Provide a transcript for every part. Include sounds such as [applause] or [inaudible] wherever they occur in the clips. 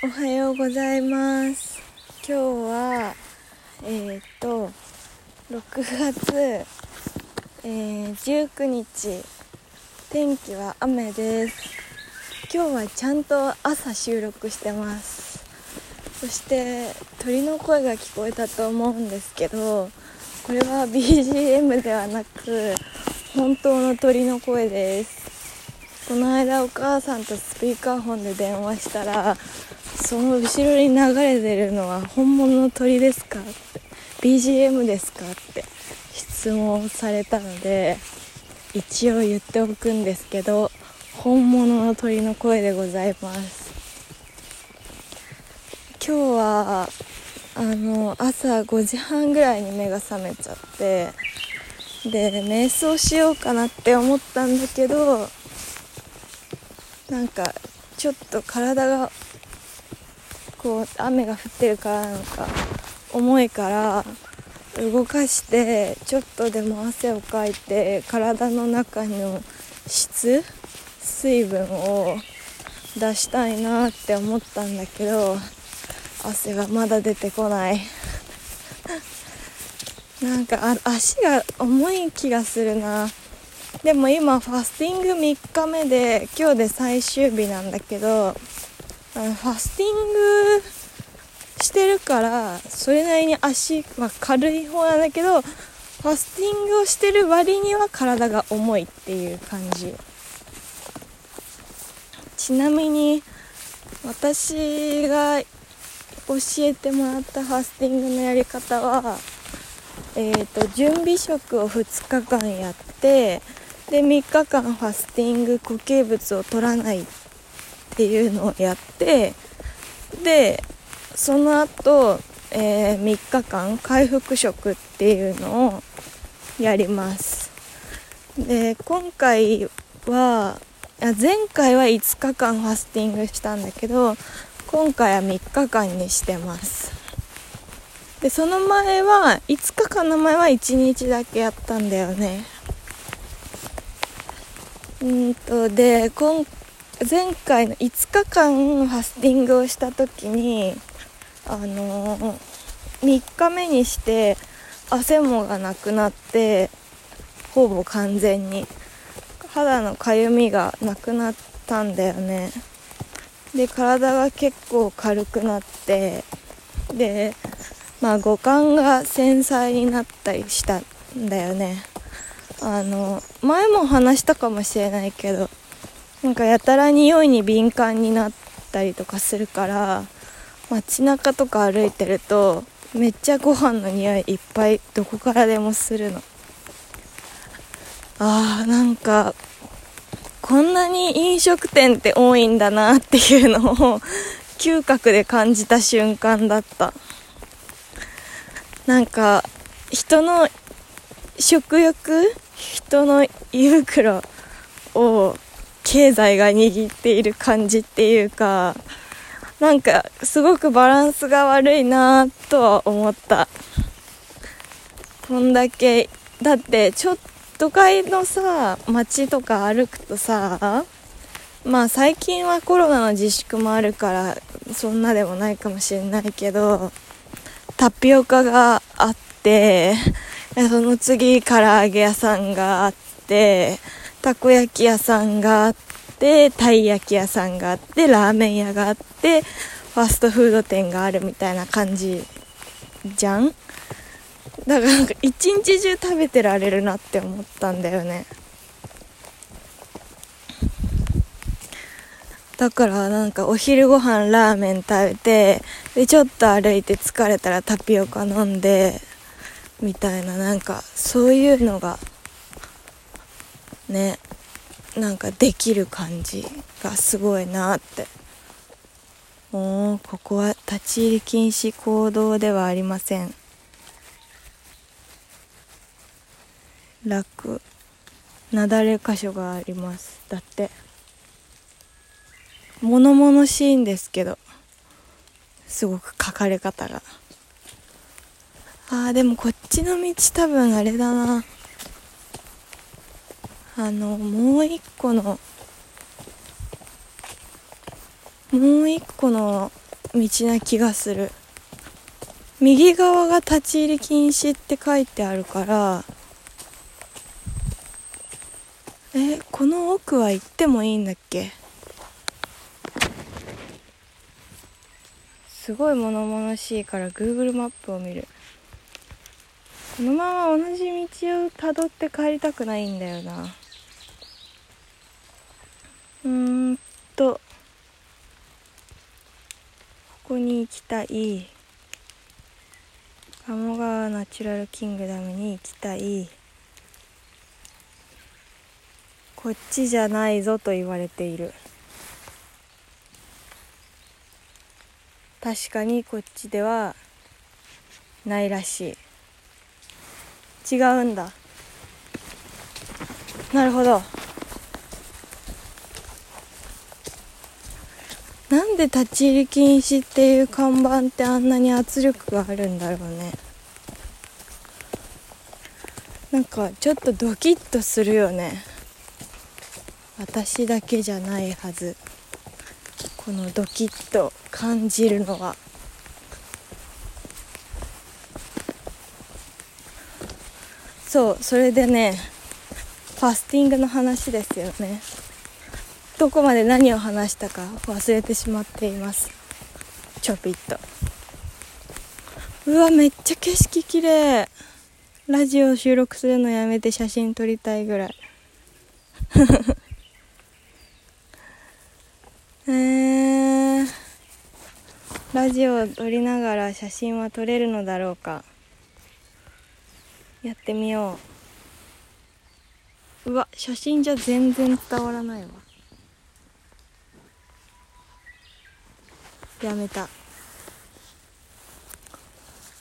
おはようございます。今日はえー、っと6月、えー、19日天気は雨です。今日はちゃんと朝収録してます。そして鳥の声が聞こえたと思うんですけどこれは BGM ではなく本当の鳥の声です。この間お母さんとスピーカーフォンで電話したらその後ろに流れてるのは本物の鳥ですかって。BGM ですかって。質問されたので一応言っておくんですけど本物の鳥の声でございます。今日はあの朝5時半ぐらいに目が覚めちゃってで瞑想しようかなって思ったんだけどなんかちょっと体がこう雨が降ってるからなのか重いから動かしてちょっとでも汗をかいて体の中の質水分を出したいなって思ったんだけど汗がまだ出てこない。[laughs] なんか足が重い気がするな。でも今ファスティング3日目で今日で最終日なんだけどファスティングしてるからそれなりに足は軽い方なんだけどファスティングをしてる割には体が重いっていう感じ。ちなみに私が教えてもらったファスティングのやり方はえーと、準備食を2日間やってで3日間ファスティング固形物を取らないっていうのをやってでその後、えー、3日間回復食っていうのをやります。で今回は前回は5日間ファスティングしたんだけど今回は3日間にしてます。でその前は5日間の前は1日だけやったんだよね。うんとで今前回の5日間ファスティングをした時にあのー、3日目にして汗もがなくなってほぼ完全に。肌のかゆみがなくなったんだよね。で体が結構軽くなってでまあ五感が繊細になったりしたんだよね。あの前も話したかもしれないけどなんかやたら匂いに敏感になったりとかするから街中とか歩いてるとめっちゃご飯の匂いいっぱいどこからでもするの。あーなんかこんなに飲食店って多いんだなっていうのを嗅覚で感じた瞬間だった。なんか人の食欲人の胃袋を経済が握っている感じっていうかなんかすごくバランスが悪いなとは思った。こんだけだってちょっと都会のさ街とか歩くとさまあ最近はコロナの自粛もあるからそんなでもないかもしれないけどタピオカがあってその次唐揚げ屋さんがあってたこ焼き屋さんがあってたい焼き屋さんがあってラーメン屋があってファストフード店があるみたいな感じじゃん？だからなんか一日中食べてられるなって思ったんだよね。だからなんかお昼ご飯ラーメン食べてでちょっと歩いて疲れたらタピオカ飲んでみたいななんかそういうのがねなんかできる感じがすごいなって。もうここは立ち入り禁止行動ではありません。楽。なだれ箇所があります。だって。物々しいんですけど。すごく書かれ方が。あーでもこっちの道多分あれだな。あのもう一個のもう一個の道な気がする。右側が立ち入り禁止って書いてあるからえこの奥は行ってもいいんだっけ？すごい物々しいから Google マップを見る。このまま同じ道をたどって帰りたくないんだよな。うんとここに行きたい。鴨川ナチュラルキングダムに行きたい。こっちじゃないぞと言われている。確かにこっちではないらしい。違うんだ。なるほど。なんで立ち入り禁止っていう看板ってあんなに圧力があるんだろうね。なんかちょっとドキッとするよね。私だけじゃないはず。このドキッと感じるのは。そうそれでねファスティングの話ですよね。どこまで何を話したか忘れてしまっています。ちょぴっと。うわめっちゃ景色きれいラジオ収録するのやめて写真撮りたいぐらい。[laughs] えー、ラジオを撮りながら写真は撮れるのだろうか。やってみよう。うわ写真じゃ全然伝わらないわ。やめた。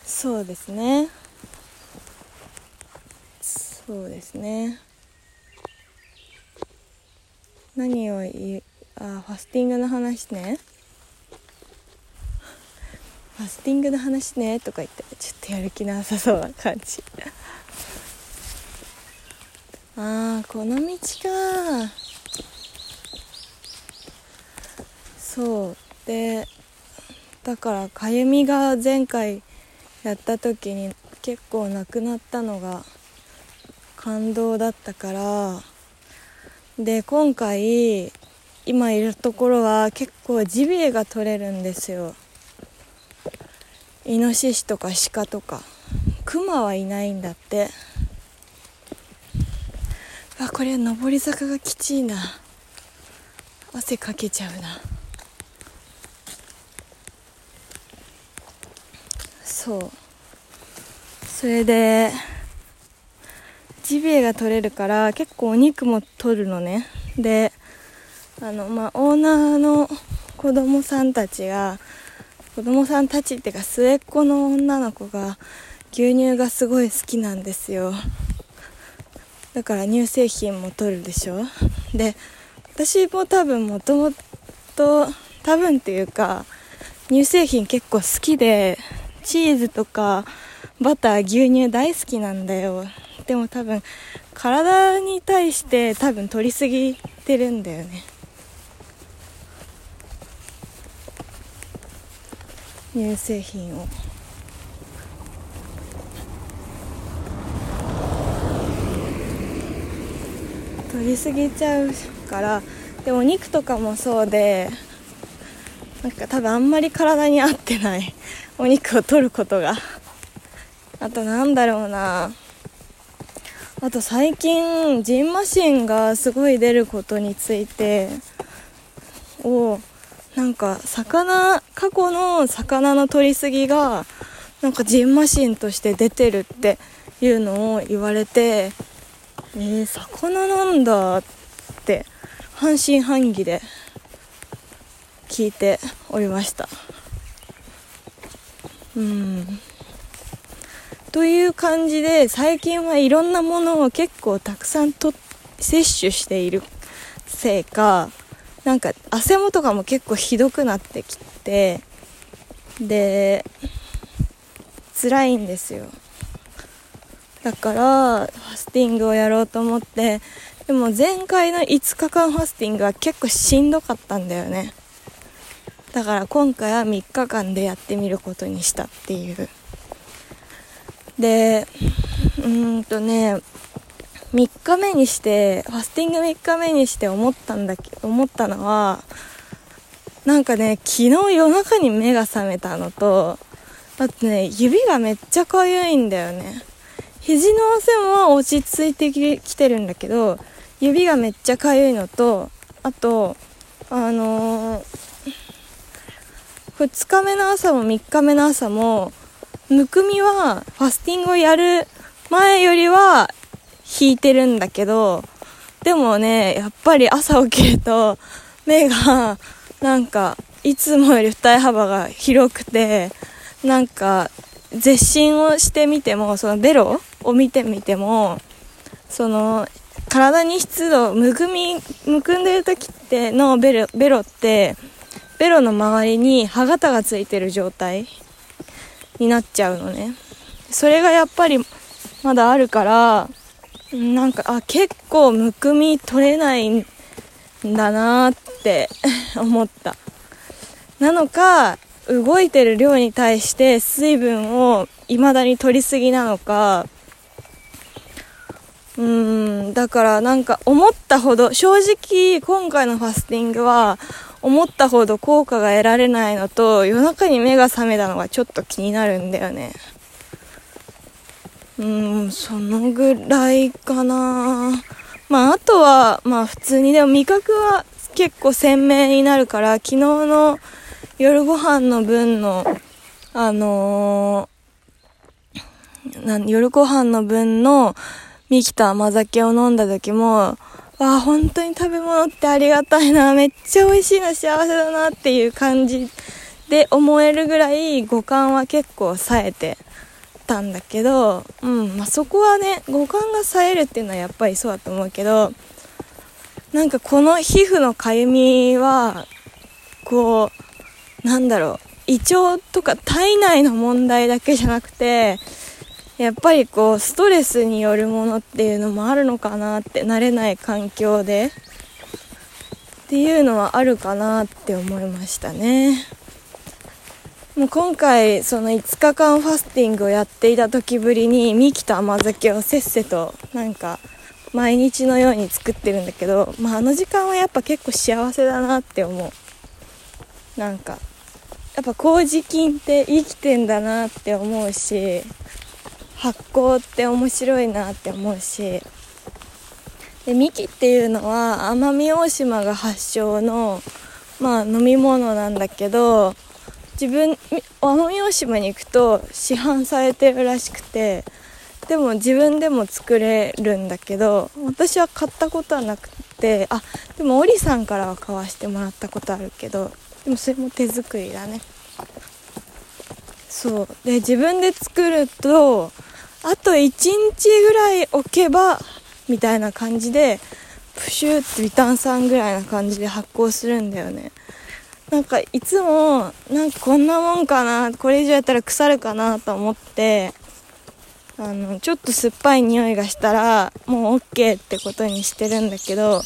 そうですね。そうですね。何を言う？あファスティングの話ね。ファスティングの話ね？とか言ってちょっとやる気なさそうな感じ。ああこの道か。そう。でだからかゆみが前回やった時に結構なくなったのが感動だったからで今回今いるところは結構ジビエが取れるんですよ。イノシシとか鹿とか。クマはいないんだって。あこれ上り坂がきちいな。汗かけちゃうな。そう。それでジビエが取れるから結構お肉も取るのね。であのまあオーナーの子供さんたちが子供さんたちっていうか末っ子の女の子が牛乳がすごい好きなんですよ。だから乳製品も取るでしょ。で私も多分もともと多分っていうか乳製品結構好きでチーズとかバター牛乳大好きなんだよ。でも多分体に対して多分取りすぎてるんだよね。乳製品を。取りすぎちゃうから。でも肉とかもそうでなんか多分あんまり体に合ってない。お肉を取ることが。あとなんだろうな。あと最近ジンマシンがすごい出ることについて。をなんか魚過去の魚の取りすぎがなんかジンマシンとして出てるっていうのを言われて。えー、魚なんだって半信半疑で聞いておりました。うん。という感じで最近はいろんなものを結構たくさんと摂取している。せいかなんか汗もとかも結構ひどくなってきてで辛いんですよ。だからファスティングをやろうと思ってでも前回の5日間ファスティングは結構しんどかったんだよね。だから今回は3日間でやってみることにしたっていう。でうーんとね3日目にしてファスティング3日目にして思ったんだけ思ったのはなんかね昨日夜中に目が覚めたのとあとね指がめっちゃかゆいんだよね。肘の線は落ち着いてきてるんだけど指がめっちゃかゆいのとあとあのー、2日目の朝も3日目の朝もむくみはファスティングをやる前よりは引いてるんだけどでもねやっぱり朝起きると目がなんかいつもより二重幅が広くてなんか絶診をしてみてもそのベロを見てみてもその体に湿度むくみむくんでる時ってのベロベロってベロの周りに歯型がついてる状態になっちゃうのね。それがやっぱりまだあるからなんかあ結構むくみ取れないんだなって [laughs] 思った。なのか動いてる量に対して水分を未だに取りすぎなのか。うーん、だからなんか思ったほど、正直今回のファスティングは思ったほど効果が得られないのと夜中に目が覚めたのがちょっと気になるんだよね。うん、そのぐらいかなまああとは、まあ普通にでも味覚は結構鮮明になるから昨日の夜ご飯の分のあのー、夜ご飯の分のミキと甘酒を飲んだ時も、わあ、本当に食べ物ってありがたいな、めっちゃ美味しいな、幸せだなっていう感じで思えるぐらい五感は結構冴えてたんだけど、うん、まあ、そこはね、五感が冴えるっていうのはやっぱりそうだと思うけど、なんかこの皮膚のかゆみは、こう、なんだろう、胃腸とか体内の問題だけじゃなくて、やっぱりこうストレスによるものっていうのもあるのかなって慣れない環境で。っていうのはあるかなって思いましたね。もう今回その5日間ファスティングをやっていた時ぶりにミキと甘酒をせっせとなんか毎日のように作ってるんだけど、まあ、あの時間はやっぱ結構幸せだなって思う。なんかやっぱ麹菌って生きてんだなって思うし発酵って面白いなって思うし。でミキっていうのは奄美大島が発祥の、まあ、飲み物なんだけど自分奄美大島に行くと市販されてるらしくてでも自分でも作れるんだけど私は買ったことはなくてあでもオリさんからは買わしてもらったことあるけどでもそれも手作りだね。そう。で自分で作るとあと1日ぐらい置けばみたいな感じでプシューって微炭酸ぐらいな感じで発酵するんだよね。なんかいつもなんかこんなもんかなこれ以上やったら腐るかなと思ってあのちょっと酸っぱい匂いがしたらもう OK ってことにしてるんだけど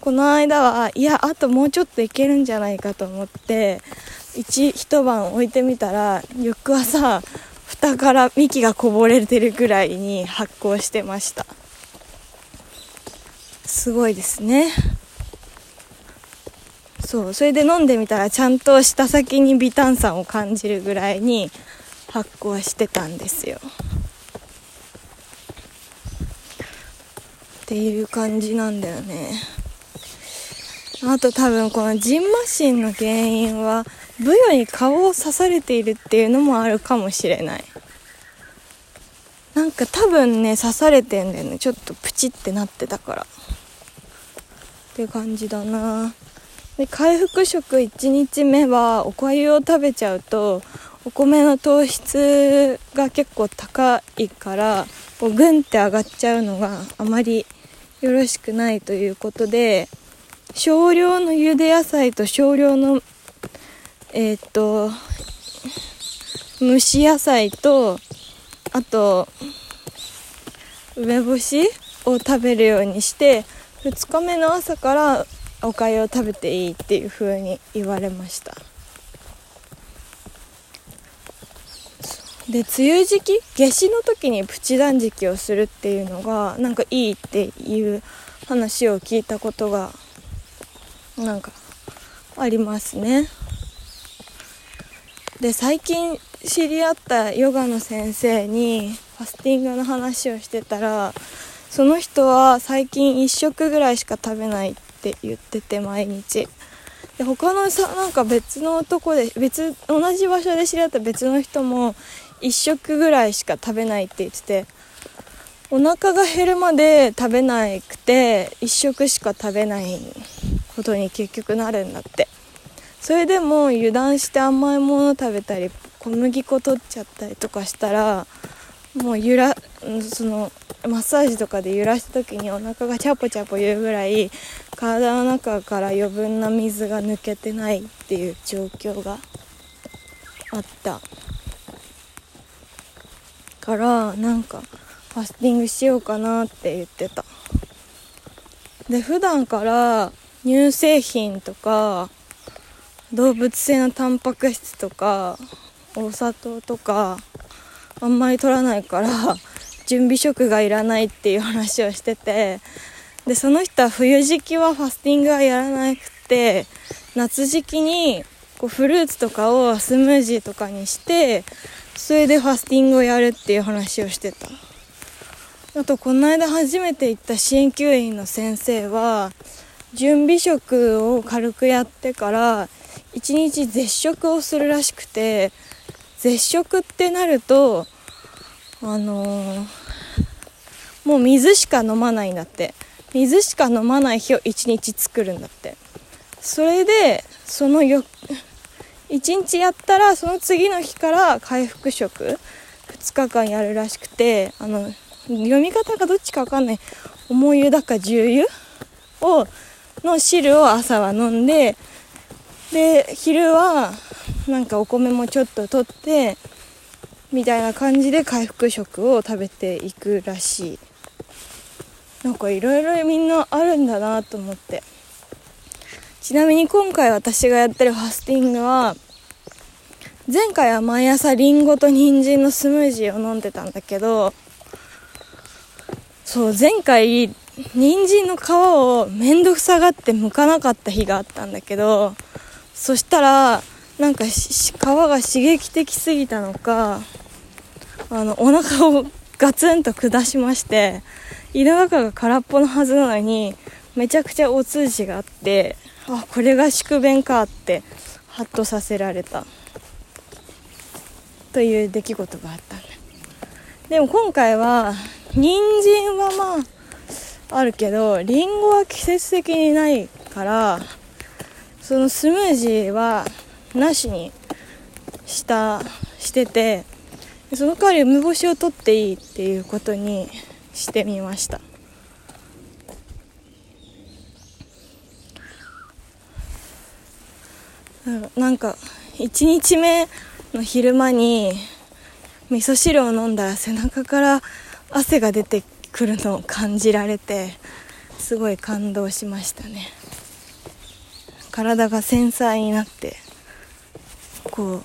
この間はいやあともうちょっといけるんじゃないかと思って一一晩置いてみたら翌朝蓋から幹がこぼれてるぐらいに発酵してました。すごいですね。そうそれで飲んでみたらちゃんと舌先に微炭酸を感じるぐらいに発酵してたんですよ。っていう感じなんだよね。あと多分このジンマシンの原因はブヨに顔を刺されているっていうのもあるかもしれない。なんか多分ね刺されてんだよね。ちょっとプチってなってたから。って感じだな。で回復食1日目はおかゆを食べちゃうとお米の糖質が結構高いからこうグンって上がっちゃうのがあまりよろしくないということで少量の茹で野菜と少量のえー、っと蒸し野菜とあと梅干しを食べるようにして2日目の朝からおかゆを食べていいっていう風に言われましたで梅雨時期夏至の時にプチ断食をするっていうのがなんかいいっていう話を聞いたことがなんかありますね。で最近知り合ったヨガの先生にファスティングの話をしてたらその人は最近1食ぐらいしか食べないって言ってて毎日。で他のさなんか別のとこで別同じ場所で知り合った別の人も1食ぐらいしか食べないって言っててお腹が減るまで食べなくて1食しか食べないことに結局なるんだって。それでも油断して甘いもの食べたり小麦粉取っちゃったりとかしたらもう揺らそのマッサージとかで揺らした時にお腹がチャポチャポ言うぐらい体の中から余分な水が抜けてないっていう状況があった。からなんかファスティングしようかなって言ってた。で普段から乳製品とか動物性のタンパク質とかお砂糖とかあんまり取らないから [laughs] 準備食がいらないっていう話をしててでその人は冬時期はファスティングはやらなくて夏時期にこうフルーツとかをスムージーとかにしてそれでファスティングをやるっていう話をしてた。あとこの間初めて行った鍼灸院の先生は準備食を軽くやってから1日絶食をするらしくて絶食ってなるとあのー、もう水しか飲まないんだって。水しか飲まない日を1日作るんだって。それでそのよ1日やったらその次の日から回復食2日間やるらしくてあの読み方がどっちか分かんない。重湯だか重油をの汁を朝は飲んでで昼はなんかお米もちょっと取ってみたいな感じで回復食を食べていくらしい。なんかいろいろみんなあるんだなと思って。ちなみに今回私がやってるファスティングは前回は毎朝りんごと人参のスムージーを飲んでたんだけどそう前回人参の皮を面倒くさがって剥かなかった日があったんだけどそしたらなんか皮が刺激的すぎたのかあのお腹をガツンと下しまして胃の中が空っぽのはずなのにめちゃくちゃお通じがあってあこれが宿便かってハッとさせられた。という出来事があったねでも今回は人参はまああるけどりんごは季節的にないからそのスムージーはなしにしたしててその代わり梅干しを取っていいっていうことにしてみました。なんか1日目の昼間に味噌汁を飲んだら背中から汗が出てくるのを感じられてすごい感動しましたね。体が繊細になってこう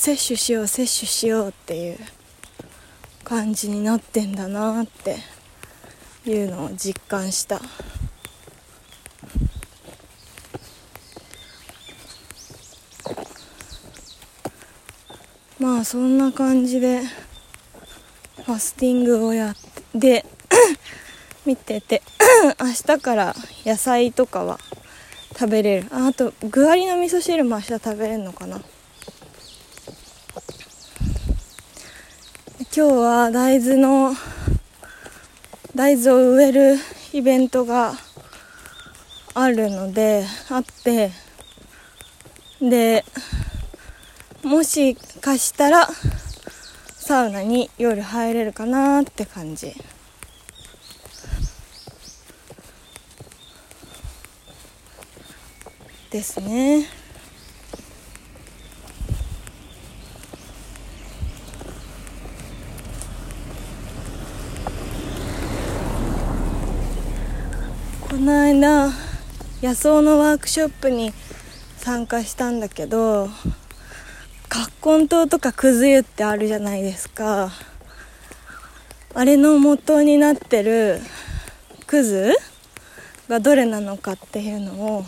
摂取しよう摂取しようっていう感じになってんだなっていうのを実感した。まあそんな感じでファスティングをやって [coughs] 見てて [coughs] 明日から野菜とかは食べれる。ああと具ありの味噌汁も明日食べれるのかな。今日は大豆の大豆を植えるイベントがあるのであって。でもしかしたらサウナに夜入れるかなって感じ。ですね。この間野草のワークショップに参加したんだけど葛根湯とかくず湯ってあるじゃないですか。あれの元になってるくずがどれなのかっていうのを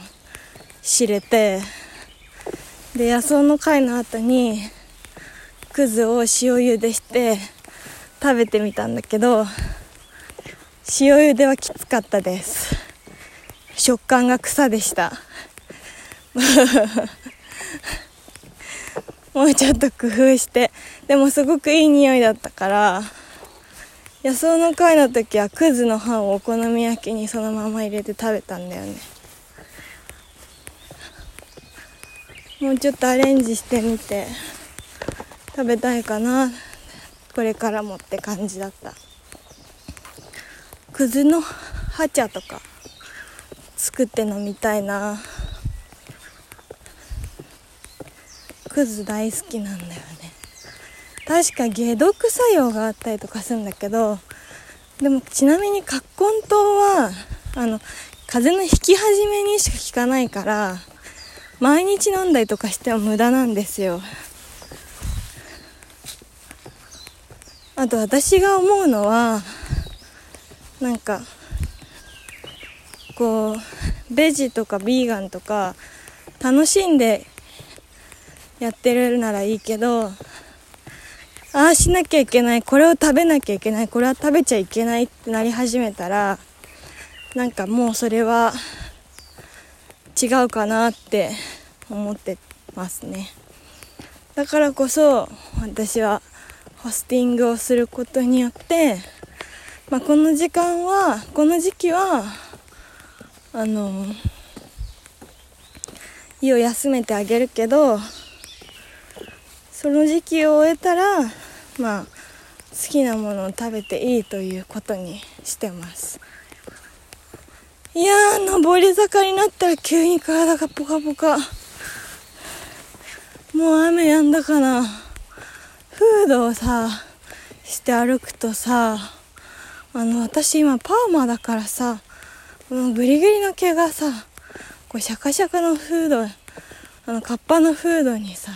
知れてで野草の会の後にくずを塩茹でして食べてみたんだけど塩茹ではきつかったです。食感が草でした。[laughs] もうちょっと工夫してでもすごくいい匂いだったから野草の会の時はクズの葉をお好み焼きにそのまま入れて食べたんだよね。もうちょっとアレンジしてみて食べたいかな。これからもって感じだった。くずのハチャとか作って飲みたいな。くず大好きなんだよね。確か解毒作用があったりとかするんだけどでもちなみに葛根湯はあの風邪の引き始めにしか効かないから毎日飲んだりとかしても無駄なんですよ。あと私が思うのはなんかこうベジとかビーガンとか楽しんでやってるならいいけどああしなきゃいけないこれを食べなきゃいけないこれは食べちゃいけないってなり始めたらなんかもうそれは違うかなって思ってますね。だからこそ私はホスティングをすることによって、まあ、この時間はこの時期はあの胃を休めてあげるけどその時期を終えたらまあ好きなものを食べていいということにしてます。いやー上り坂になったら急に体がポカポカ。もう雨やんだかな。フードをさして歩くとさあの私今パーマだからさこのグリグリの毛がさこうシャカシャカのフードあのカッパのフードにさ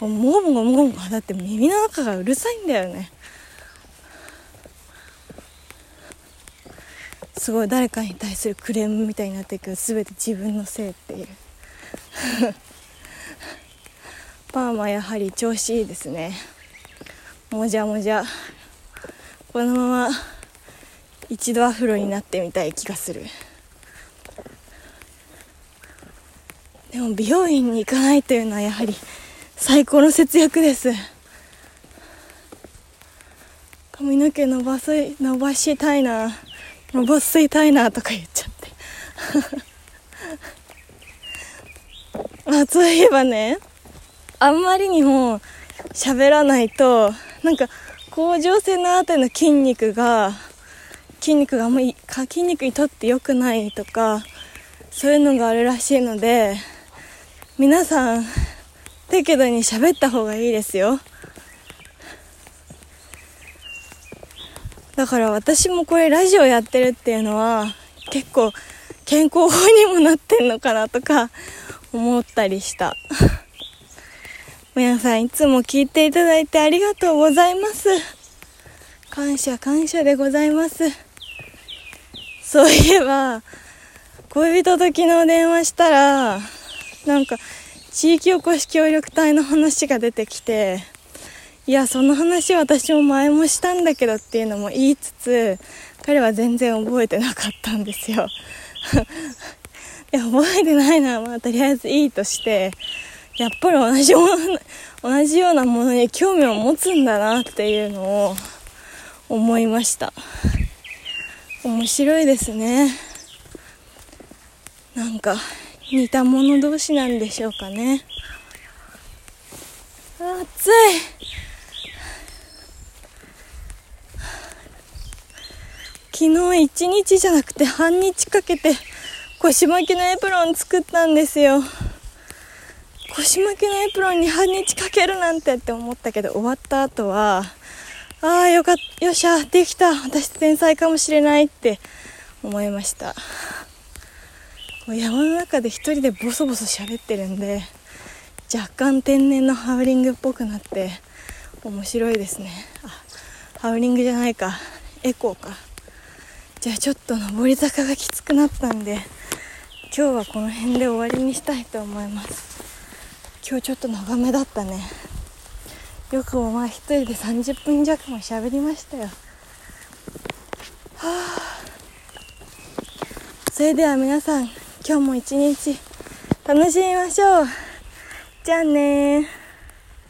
こうもごもごもごもごだって耳の中がうるさいんだよねすごい誰かに対するクレームみたいになってるけど全て自分のせいっていう。[laughs] パーマやはり調子いいですね。もじゃもじゃ。このまま一度アフロになってみたい気がする。でも美容院に行かないというのはやはり最高の節約です。髪の毛伸ばす伸ばしたいな。伸ばしたいなとか言っちゃって。ま [laughs] あそういえばねあんまりにも喋らないとなんか甲状腺のあたりの筋肉が筋肉があんまり筋肉にとって良くないとかそういうのがあるらしいので皆さん適度に喋った方がいいですよ。だから私もこれラジオやってるっていうのは結構健康法にもなってんのかなとか思ったりした。皆さんいつも聞いていただいてありがとうございます。感謝感謝でございます。そういえば、恋人と昨日電話したら、なんか、地域おこし協力隊の話が出てきて、いや、その話私も前もしたんだけどっていうのも言いつつ、彼は全然覚えてなかったんですよ。[laughs] いや、覚えてないのはまあとりあえずいいとして、やっぱり同じもの、同じようなものに興味を持つんだなっていうのを思いました。面白いですね。なんか、似た者同士なんでしょうかね。暑い昨日一日じゃなくて半日かけて腰巻きのエプロン作ったんですよ。腰巻きのエプロンに半日かけるなんてって思ったけど終わった後はああよかったよっしゃできた。私天才かもしれないって思いました。山の中で一人でボソボソ喋ってるんで若干天然のハウリングっぽくなって面白いですね。あハウリングじゃないか。エコーか。じゃあちょっと上り坂がきつくなったんで今日はこの辺で終わりにしたいと思います。今日ちょっと長めだったね。よくもまあ一人で30分弱も喋りましたよ。はあ。それでは皆さん今日も一日楽しみましょう。じゃあね